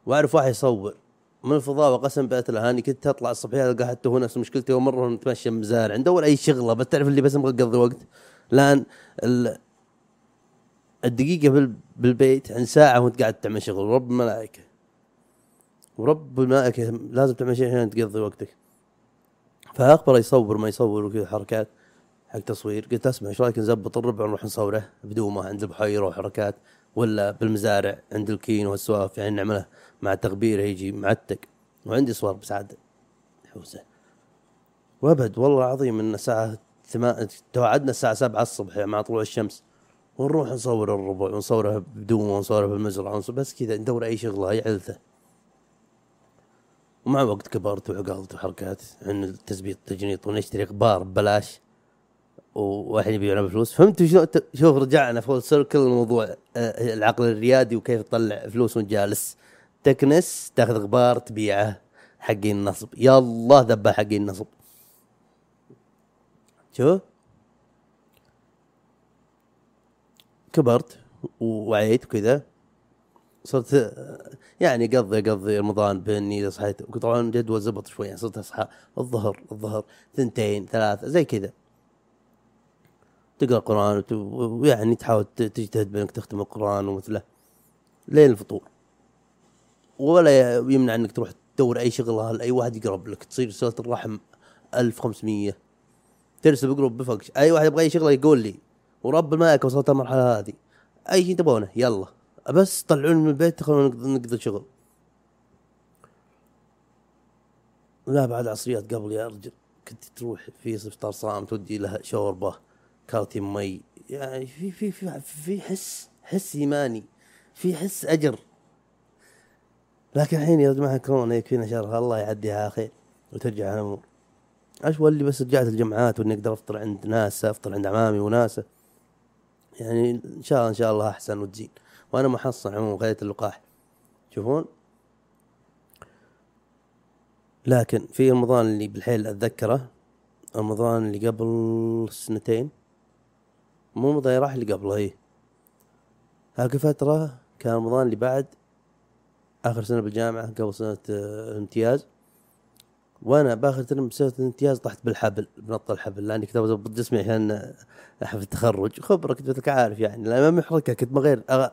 وأعرف واحد يصور. من الفضاوه قسم بالله اني كنت أطلع الصبحيه ألقى حتى هو نفس مشكلتي. يوم مرة نتمشى مزارع ندور أي شغلة بس تعرف اللي بس نبغى نقضي وقت لأن ال... الدقيقة بال... بالبيت عن ساعة وانت قاعد تعمل شغل رب الملائكه ورب الملائكة لازم تعمل شيء عشان تقضي وقتك. فاخبره يصور ما يصور وكذا حركات حق تصوير. قلت أسمع إيش رأيك نزبط الربع ونروح نصوره؟ بدومه عند البحيرة وحركات ولا بالمزارع عند الكين والسوالف يعني نعمله مع تغبيره يجي معتق. وعندي صور بس عاد حوسة. وأبد والله العظيم إن الساعة ثمان توعدنا الساعة 7 الصبح مع طلوع الشمس. ونروح نصور الربع ونصورها بدومه ونصورها بالمزرعة ونصور بس كذا ندور أي شغلة اي علثه ومع وقت كبرت وعقلت وحركات عن التزبيط تجنيط ونشتري أخبار ببلاش. وواحد يبيعنا بفلوس فهمت شلون؟ شوف رجعنا فول سيركل الموضوع آه، العقل الريادي وكيف تطلع فلوس وانت جالس. تكنس تاخذ أخبار تبيعه حقين النصب يلا ذبح حقين النصب شو كبرت ووعيت وكذا صرت يعني قضي قضي رمضان بإني اذا صحيت طبعا جدول زبط شوي يعني صرت أصحى الظهر الظهر ثنتين ثلاثة زي كذا. تقرأ قرآن ويعني تحاول تجتهد بانك تختم القرآن ومثله لين الفطور. ولا يمنع إنك تروح تدور أي شغله أي واحد يقرب لك تصير صله الرحم 1500 ترسل بجروب بفقش أي واحد يبغى أي شغله يقول لي ورب الملائكه وصلت المرحلة هذه. أي شيء تبغونه يلا. بس طلعوني من البيت خلونا نقضي شغل لا بعد عصريات قبل يا رجل. كنت تروح في افطار صائم تودي له شوربة كارتين مي. يعني في في في في حس حس إيماني. في حس أجر. لكن الحين يا جماعة كورونا يكفينا شرها الله يعديها على خير وترجع الأمور. إيش واللي بس رجعت الجمعات وإني أقدر أفطر عند ناس أفطر عند عمامي وناسه يعني إن شاء الله إن شاء الله أحسن وتزين. وأنا محصن عموما غاية اللقاح. تشوفون لكن في رمضان اللي بالحيل أتذكره رمضان اللي قبل سنتين مو رمضان راح اللي قبله إيه. هاك فترة كان رمضان اللي بعد آخر سنة بالجامعة قبل سنة آه، الامتياز. وأنا باخر سنة بسنة الامتياز طحت بالحبل بنط الحبل لاني كنت أضبط جسمي عشان حفل التخرج. خبرة كنت مثلك عارف يعني لأن ما محركة كنت من غير أغ-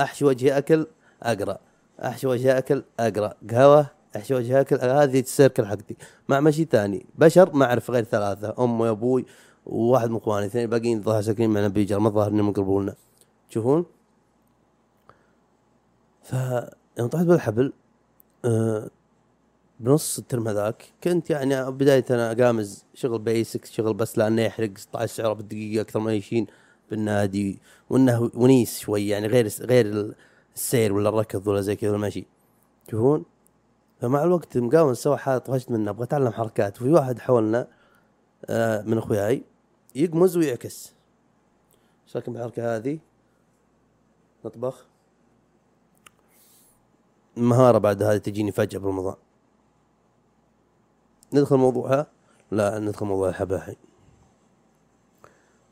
أحشي وجهي أكل أقرأ. أحشي وجهي أكل أقرأ. قهوة أحشي وجهي أكل هذه السيركل حقتي. مع مشي ثاني بشر ما أعرف غير ثلاثة امي وأبوي وواحد من إخواني اثنين باقيين ظاهر ساكنين معنا بيجر ما ظاهر إنهم يقربوا لنا. تشوفون ف يوم طحت بالحبل آه بنص ال term هذاك كنت يعني بداية أنا أقمز شغل basic شغل بس لأنه يحرق 16 سعره بالدقيقة أكثر machine بالنادي. وإنه ونيس شوي يعني غير غير السير ولا الركض ولا زي كذا المشي تشوفون فمع الوقت مقاوم سوى حالة طفشت منه أبغى أتعلم حركات. وفي واحد حولنا آه من أخوياي يقمز ويعكس. إيش رايكم بالحركة هذه؟ نطبخ. مهارة بعد هذه تجيني فجأة برمضان ندخل موضوعها؟ لا ندخل موضوع الحبة الحين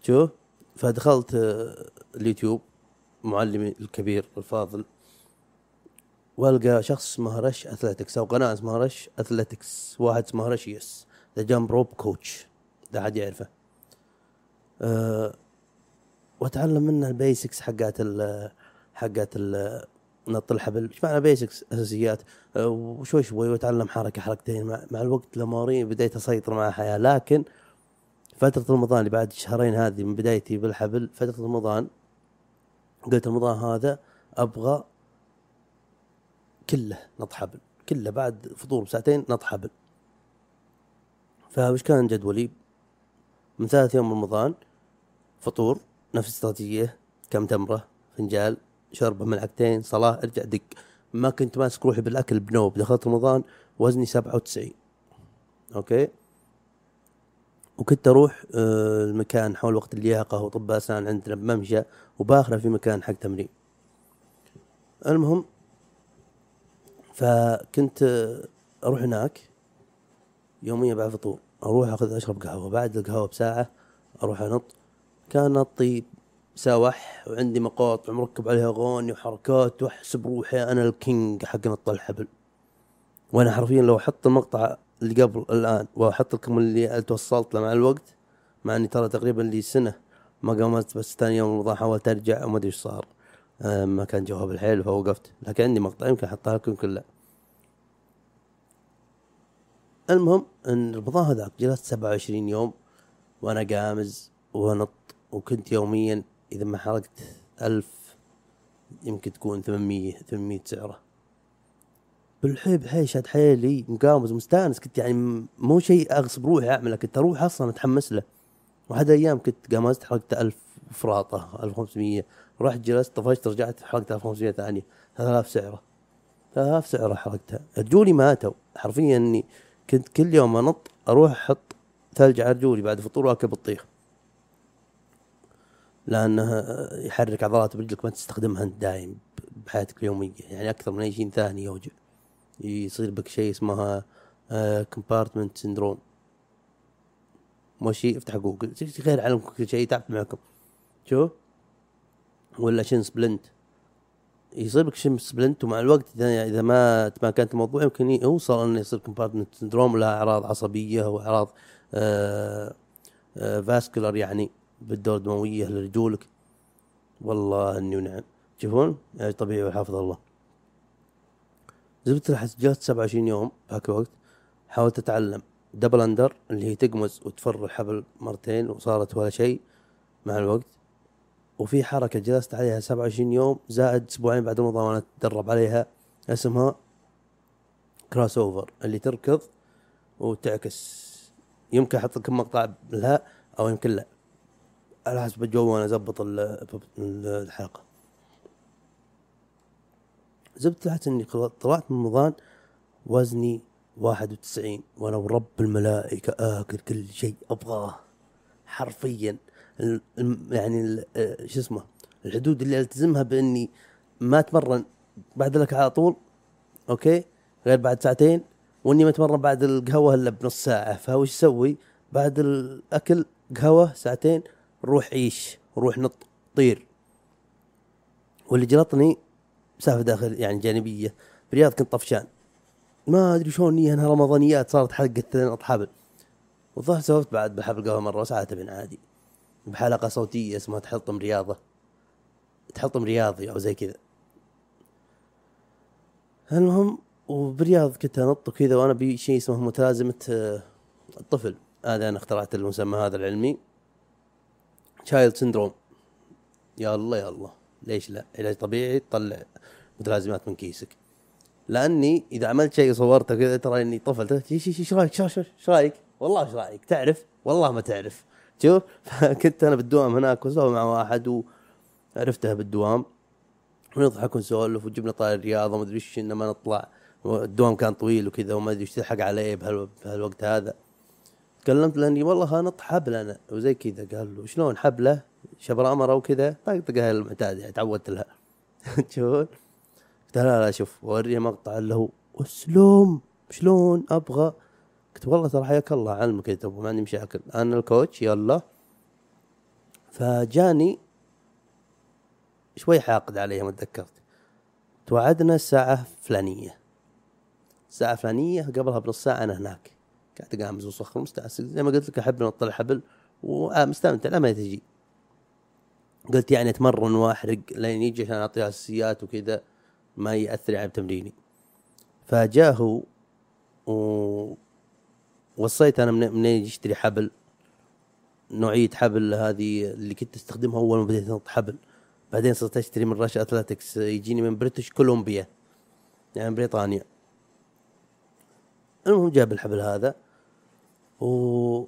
شوف فدخلت آه، اليوتيوب معلمي الكبير الفاضل وألقى شخص اسمه رش اثلتكس أو قناة اسمها رش اثلتكس واحد اسمه رش يس ذا jump rope coach ده حد يعرفه. أه وأتعلم منه ال basics حقات ال حقات ال نط الحبل إيش معنى basics أساسيات. أه وشوي شوي واتعلم حركة حركتين. مع, مع الوقت لما بديت أسيطر مع الحياة. لكن فترة رمضان اللي بعد شهرين هذه من بدايتي بالحبل فترة رمضان قلت رمضان هذا أبغى كله نط حبل كله بعد فطور بساعتين نط حبل فوش كان جدولي؟ من ثالث يوم رمضان فطور نفس الاستراتيجية كم تمرة فنجال شربة ملعقتين صلاة ارجع دق. ما كنت ماسك روحي بالأكل بنوب. دخلت رمضان وزني سبعة وتسعين. أوكي؟ وكنت أروح آه، المكان حول وقت اللياقة وطب أسنان عندنا بممشى وباخره في مكان حق تمرين. المهم فكنت آه، أروح هناك. يوميا بعد فطور أروح أخذ أشرب قهوة. بعد القهوة بساعة أروح أنط. كان نطي سوح وعندي مقاطع مركب عليها اغاني وحركات واحسب روحي أنا الكينج حق نط الحبل. وأنا حرفيا لو أحط المقطع اللي قبل الآن وأحط لكم اللي توصلت له مع الوقت مع إني ترى تقريبا لي سنة ما قامت بس ثاني يوم رمضان حاولت أرجع وما أدري إيش صار. آه، ما كان جواب الحيل فوقفت. لكن عندي مقطع يمكن أحطها لكم كلها. المهم إن رمضان هذاك جلست 27 يوم وأنا قامز ونط وكنت يوميا إذا ما حرقت ألف يمكن تكون 800 800 سعرة. بالحيل حيل شاد حيلي مقامز مستانس. كنت يعني مو شيء أغصب روحي أعمله كنت أروح أصلا متحمس له. واحد أيام كنت قامزت حرقت 1000 فراطة 1500 رحت جلست طفشت رجعت حرقت 1500 ثانية. 3000 سعرة. 3000 سعرة حرقتها. رجولي ماتوا. حرفيا إني كنت كل يوم أنط أروح أحط ثلج على رجولي بعد فطور وأكل بطيخ. لأنه يحرك عضلات برجلك ما تستخدمها انت دايم بحياتك اليومية. يعني أكثر من أي شيء ثاني يوجع يصير بك شيء اسمها compartment syndrome مو شيء افتح جوجل. غير علم كل شيء تعب معكم. شوف ولا shin splint. يصير لك shin splint ومع الوقت إذا إذا ما ما كانت الموضوع يمكن يوصل إنه يصير compartment syndrome لها أعراض عصبية واعراض آه آه vascular يعني. بالدوره الدموية لرجولك. والله إني ونعم تشوفون علاج طبيعي والحافظ الله. زبدة الحس جلست 27 يوم بهاك الوقت. حاولت أتعلم double under اللي هي تقمز وتفر الحبل مرتين وصارت ولا شيء مع الوقت. وفي حركة جلست عليها 27 يوم زائد أسبوعين بعد رمضان وأنا أتدرب عليها. اسمها cross over اللي تركض وتعكس. يمكن أحط لكم مقطع لها أو يمكن لا. على حسب الجو وأنا اضبط ال- ال- الحلقة. زبدة الحس اني طلعت من رمضان وزني واحد وتسعين وأنا ورب الملائكة آكل كل شيء أبغاه. حرفيا. يعني آه، شو اسمه الحدود اللي ألتزمها بإني ما أتمرن بعد الأكل على طول أوكي؟ غير بعد ساعتين وإني ما أتمرن بعد القهوة إلا بنص ساعة. فوش أسوي؟ بعد الأكل قهوة ساعتين روح عيش روح نط طير. واللي جلطني مسافه داخل يعني جانبية برياض كنت طفشان. ما أدري شلون هي إنها رمضانيات صارت حلقة نط حبل والظاهر سولفت بعد بحبل قهوة مرة وساعات بن عادي. بحلقة صوتية اسمها تحطم رياضة. تحطم رياضي أو زي كذا. المهم وبرياض كنت أنط وكذا وأنا بشيء اسمه متلازمة آه، الطفل. هذا أنا اخترعت المسمى هذا العلمي. child syndrome يا الله يا الله. ليش لا؟ علاج طبيعي تطلع متلازمات من كيسك. لأني إذا عملت شيء صورته كذا ترى إني طفل إيش رأيك؟ إيش رأيك؟ والله إيش رأيك؟ تعرف؟ والله ما تعرف. شوف فكنت أنا بالدوام هناك وسوي مع واحد وعرفته بالدوام. ونضحك ونسولف وجبنا طاير الرياضه وما أدري إيش إنما نطلع. الدوام كان طويل وكذا وما أدري إيش تلحق عليه بهال- بهالوقت هذا. تكلمت لأني والله نط حبل أنا وزي كذا قال له شلون حبلة؟ شبر امره وكذا طقطقها المعتاد يعني تعودت لها. تشوفون قلت لا لا شوف وريه مقطع اللي هو اسلوم شلون أبغى؟ قلت والله ترى حياك الله علمك يا ما عندي مشاكل. أنا الكوتش يلا. فجاني شوي حاقد عليها ما تذكرت. توعدنا الساعة فلانية. الساعة فلانية قبلها بنص ساعة أنا هناك. قاعد أقامز وصخر مستعسل زي ما قلت لك أحب نط الحبل ومستمتع لما تجي. قلت يعني أتمرن وأحرق لين يجي عشان أعطيه أساسيات وكذا ما يأثر على تمريني. فجاء هو و وصيت أنا من من يجي يشتري حبل. نوعية حبل هذه اللي كنت أستخدمها أول ما بديت أنط حبل. بعدين صرت أشتري من Rush Athletics يجيني من British Columbia يعني بريطانيا. المهم جاب الحبل هذا. و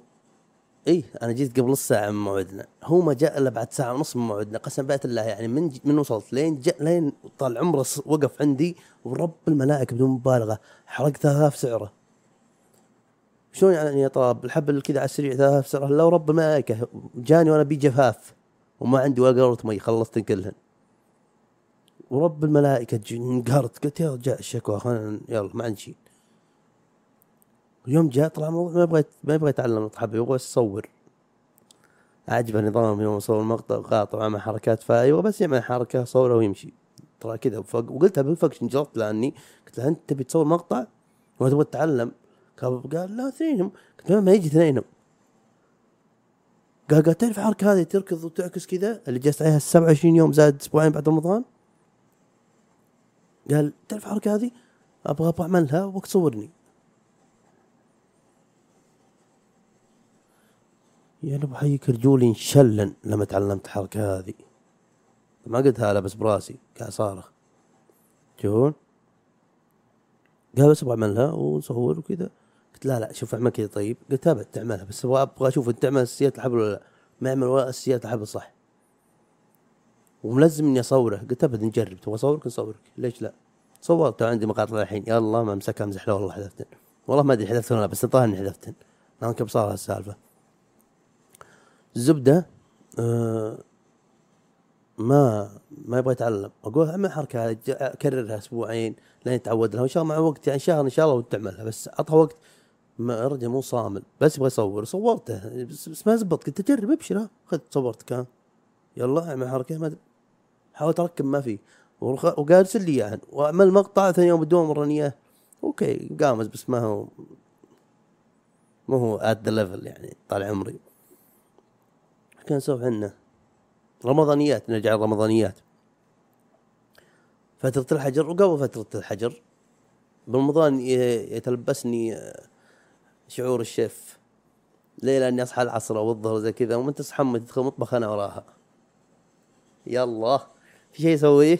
إيه أنا جيت قبل نص ساعه من موعدنا. هو ما جاء إلا بعد ساعة ونص من موعدنا. قسم بيت الله يعني من. من وصلت لين جاء لين طال عمره وقف عندي ورب الملائكة بدون مبالغة. حرقت 3000 سعره. شلون يعني يا طلاب الحبل كذا على السريع 3000 سعره؟ لا ورب الملائكة جاني وأنا بي جفاف وما عندي ولا قرورة مي خلصت كلهن. ورب الملائكة انقهرت قلت يا رجال الشكوى خلنا يلا ما عندي شيء اليوم جاء طلع ما يبغى ما يبغى يتعلم الحبل يبغى بس يصور. عجبه نظام يوم يصور المقطع قاطع مع حركات فيبغى بس يعمل حركة صوره ويمشي. ترى كذا وقلتها بال fiction جربت لأني قلت له أنت تبي تصور مقطع؟ ولا تبغى تتعلم؟ قال لا اثنينهم. قلت له ما يجي اثنينهم. قال قال تعرف الحركة هذه تركض وتعكس كذا؟ اللي جلست عليها 27 يوم زائد أسبوعين بعد رمضان. قال تعرف الحركة هذه؟ أبغى أبغى أعملها وابغاك تصورني يعني بحيك رجولي انشلن لما تعلمت الحركه هذه. ما قلتها لا بس براسي قاعد صارخ. تشوفون قال بس أبغى اعملها ونصور وكذا. قلت لا لا شوف أعمل كذا. طيب قلت ابد تعملها بس أبغى أبغى أشوف أنت تعمل اساسيات الحبل ولا لا. ما يعمل ولا اساسيات الحبل صح. وملزم إني أصوره. قلت أبد نجرب. تبغى أصورك؟ نصورك. ليش لا؟ صورت عندي مقاطع الحين. يلا ما امسكها امزح له والله حذفتن والله ما أدري حذفتن ولا لا، بس الظاهر إني حذفتن لأن كم صار هالسالفه الزبده آه ما ما يبغى يتعلم. أقول اعمل حركة أكررها أسبوعين لين يتعود لها. وإن شاء الله مع وقت يعني شهر إن شاء الله وتعملها. بس اعطها وقت ما الرجل مو صامل. بس يبغى يصور. صورته. بس, ما زبط. قلت جرب ابشر خذ صورت كان. يلا اعمل حركة ما. حاولت اركب ما في. وقال ارسل لي اياهن وأعمل مقطع ثاني يوم بدون وراني اياه أوكي قامز بس ما هو ما هو at the level يعني طال عمري. كان نسولف عنه رمضانيات نرجع الرمضانيات فترة الحجر وقبل فترة الحجر برمضان يتلبسني آه، شعور الشيف ليلة إني أصحى العصر أو الظهر زي كذا وأنت تصحى تدخل مطبخ أنا وراها. يلا في شيء اسويه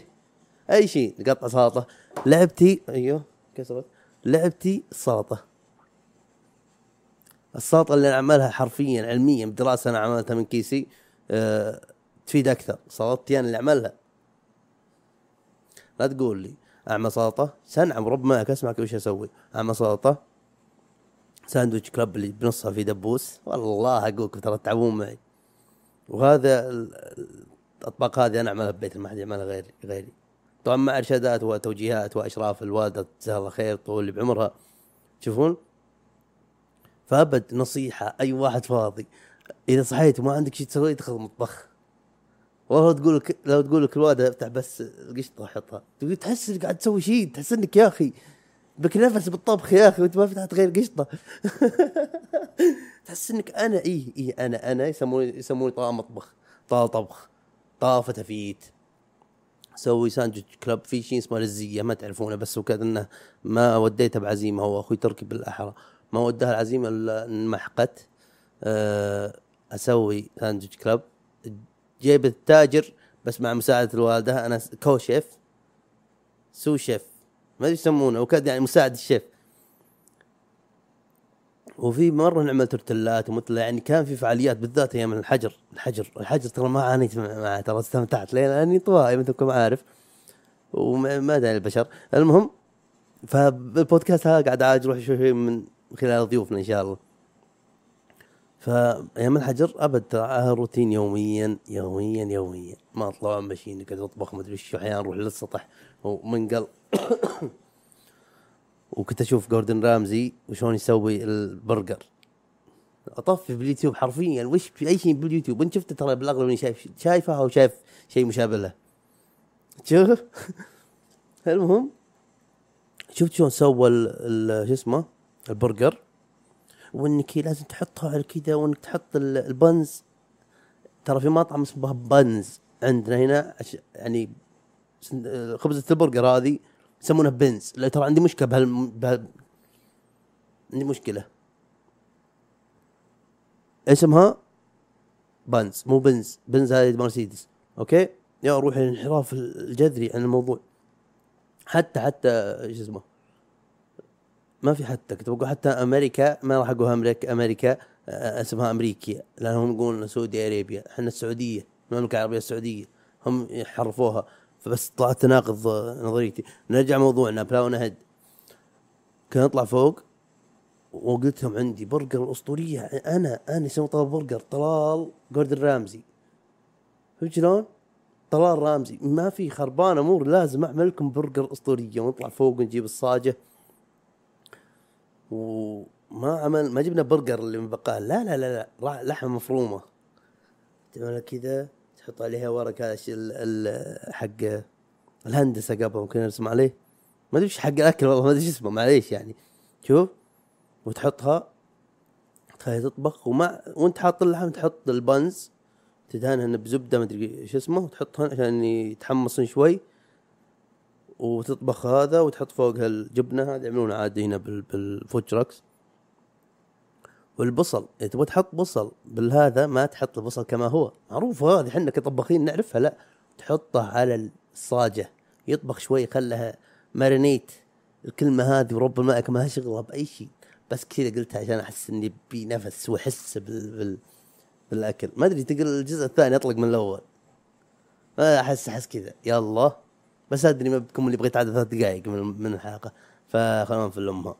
أي شيء قطع سلطة. لعبتي أيوه كسرت. لعبتي السلطه السلطه اللي أنا اعملها حرفيا علميا بدراسة أنا عملتها من كيسي أه تفيد أكثر. سلطتي أنا اللي اعملها لا تقول لي أعمل سلطه سنعم رب معك أسمعك وش أسوي. أعمل سلطه ساندويتش كلاب اللي بنصها في دبوس. والله أقولك ترى تتعبون معي. وهذا ال- ال- الأطباق هذه أنا أعملها ببيت ما حد يعملها غيري غيري. طبعا مع إرشادات وتوجيهات وأشراف الوالدة جزاها الله خير طول اللي بعمرها. تشوفون فابد نصيحة أي واحد فاضي. إذا صحيت وما عندك شيء تسويه ادخل المطبخ والله تقول لك لو تقول لك الوالدة افتح بس القشطه حطها تقول تحس إنك قاعد تسوي شيء تحس إنك يا أخي بك نفس بالطبخ يا أخي وأنت ما فتحت غير قشطة. تحس إنك أنا اي اي أنا أنا يسموني يسموني طاقة مطبخ طاقة طبخ طاقة فتافيت سوي ساندويتش كلب في شيء اسمه لزية ما تعرفونه بس وكذا انه ما وديته بعزيمة هو أخوي تركي بالأحرى. ما وداها العزيمه الا انمحقت أه أسوي ساندويتش كلب جيب التاجر بس مع مساعدة الوالدة. أنا كو شيف سو شيف. ما أدري يسمونه وكذا يعني مساعد الشيف. وفي مرة نعمل تورتلات ومثل يعني كان في فعاليات بالذات أيام الحجر. الحجر الحجر ترى ما عانيت مع- معه ترى استمتعت لاني انطوائي مثلكم عارف. وما ما أدري البشر. المهم فالبودكاست هذا قاعد عاد أروح شوي شوي من خلال ضيوفنا إن شاء الله. فايام الحجر أبد ترى روتين يوميا يوميا يوميا. ما اطلع ماشيين قاعد اطبخ ما أدري إيش أحيانا أروح للسطح. ومنقل وكنت أشوف جوردن رامزي وشلون يسوي البرجر. أطفي باليوتيوب حرفيا وش في أي شيء باليوتيوب؟ انت شفته ترى بالأغلب إني شايف شايفه أو شايف شيء مشابه له. شوف. المهم شفت شلون سوى شو اسمه؟ البرجر وإنك لازم تحطها على كذا وإنك تحط ال- ال buns. ترى في مطعم اسمه Buns عندنا هنا يعني خبزة البرجر هذه يسمونها buns. لا ترى عندي مشكلة بهال, بهال... عندي مشكلة. اسمها buns مو بنز. بنز هذه مرسيدس. أوكي؟ يا روح الانحراف الجذري عن الموضوع. حتى حتى إيش اسمه ما في حتى كنت بقول حتى أمريكا ما راح أقولها أمريكا أمريكا آه، اسمها امريكيا لأنهم يقولون Saudi Arabia إحنا السعودية المملكة العربية السعودية. هم حرفوها فبس طلعت تناقض نظريتي. نرجع موضوعنا بلاون هيد كان اطلع فوق وقلت لهم عندي برجر الأسطورية. أنا أنا اسمه طلال برجر طلال جوردن رامزي. فهمت شلون؟ طلال رامزي. ما في خربان امور لازم أعمل لكم برجر أسطورية. ونطلع فوق ونجيب الصاجة. وما عمل ما جبنا برجر اللي من بقال لا لا لا لا لحمة مفرومة. تعملها كذا؟ تحط عليها ورق هذا الشيء ال- ال- حق الهندسة قبل ممكن نرسم عليه. ما أدري إيش حق الأكل والله ما أدري إيش اسمه معليش يعني. شوف وتحطها تخليها تطبخ ومع وأنت حاط اللحم تحط البنز تدهنهن بزبدة ما أدري إيش اسمه وتحطهن عشان يتحمصن شوي. وتطبخ هذا وتحط فوقها الجبنه هذه يعملونها عادي هنا بال- بالفود والبصل إذا تبغى تحط بصل بالهذا ما تحط البصل كما هو. معروفه هذه إحنا كطباخين نعرفها لا. تحطه على الصاجة يطبخ شوي خلها مارينيت. الكلمة هذه ورب الماء ما لها شغلة بأي شيء. بس كذا قلتها عشان أحس إني بنفس وأحس بال... بال... بالأكل. ما أدري تقول الجزء الثاني أطلق من الأول. أحس أحس كذا. يلا. بس أدري ما بكم اللي بغيت عدد ثلاث دقائق من من الحلقة. فخلونا في امها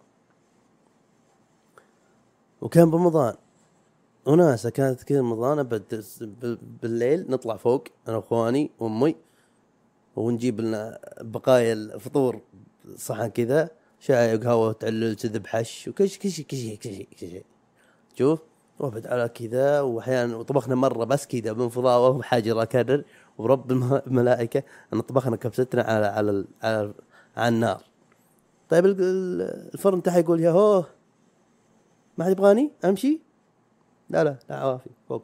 وكان برمضان. وناسة كانت كذا رمضان أبد بال- بالليل نطلع فوق أنا وإخواني وأمي ونجيب لنا بقايا الفطور صحن كذا شاي وقهوة وتعلل كذب حش وكل شيء كل شيء كل شيء كل شيء كل شيء شوف. وافد على كذا واحيانا وطبخنا مرة بس كذا من فضاوه وحاجر اكرر ورب الم- الملائكة إن طبخنا كبستنا على على على, على النار. طيب ال- ال- الفرن تحت يقول يا هو ما حد يبغاني؟ أمشي؟ لا لا لا عوافي فوق.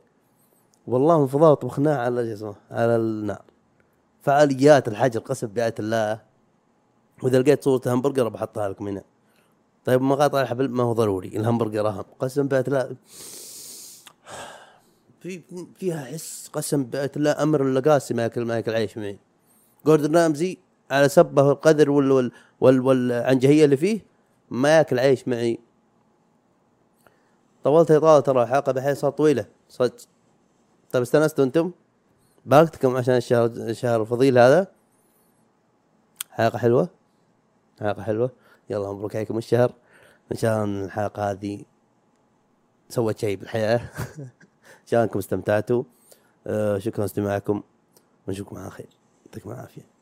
والله من فضاوه طبخناه على شو اسمه على النار. فعاليات الحجر قسم بآية الله. وإذا لقيت صورة همبرجر بحطها لكم هنا طيب مقاطع الحبل؟ ما هو ضروري. الهمبرجر اهم قسم بآية الله. في فيها حس قسم الله أمر اللقاسي ما ياكل ما ياكل عيش معي جوردن رامزي على سبه القدر وال وال وال والعنجهية اللي فيه ما ياكل عيش معي. طولت إطالة ترى الحلقة بحيث صارت طويلة. صدق. طيب استانستوا أنتم؟ باركتكم عشان الشهر الشهر الفضيل هذا. حلقه حلوة. حلقه حلوة. يلا مبروك عليكم الشهر. إن شاء الله الحلقة هذه سوت شيء بالحياة. ان شاء الله انكم استمتعتوا. آه شكرا لاستماعكم ونشوفكم على خير. يعطيكم العافية.